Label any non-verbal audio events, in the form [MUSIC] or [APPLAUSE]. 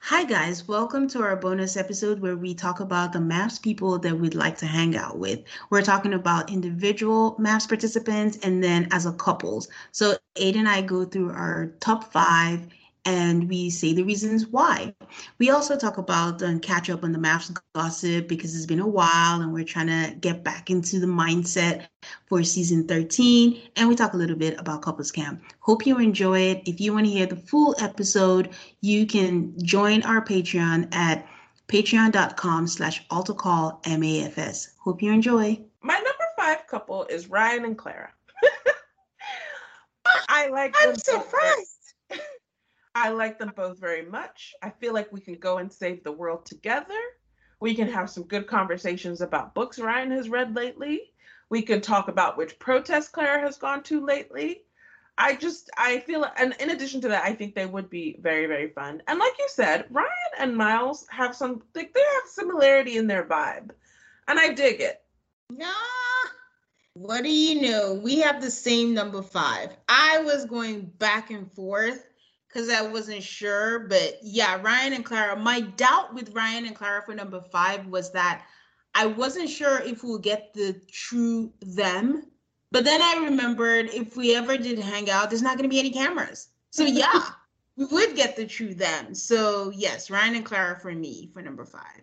Hi, guys. Welcome to our bonus episode where we talk about the MAFS people that we'd like to hang out with. We're talking about individual MAFS participants and then as a couples. So, Aiden and I go through our top five and we say the reasons why. We also talk about and catch up on the MAFS gossip because it's been a while and we're trying to get back into the mindset for season 13. And we talk a little bit about Couples Cam. Hope you enjoy it. If you want to hear the full episode, you can join our Patreon at patreon.com slash altarcallmafs. Hope you enjoy. My number five couple is Ryan and Clara. [LAUGHS] I like I'm surprised. I like them both very much. I feel like we can go and save the world together. We can have some good conversations about books Ryan has read lately. We can talk about which protest Clara has gone to lately. I just I feel and in addition to that, I think they would be very, very fun. And like you said, Ryan and Miles have some like they have similarity in their vibe. And I dig it. Nah. What do you know? We have the same number five. I was going back and forth because I wasn't sure. But yeah, Ryan and Clara. My doubt with Ryan and Clara for number five was that I wasn't sure if we'll get the true them. But then I remembered if we ever did hang out, there's not going to be any cameras. So [LAUGHS] yeah, we would get the true them. So yes, Ryan and Clara for me for number five.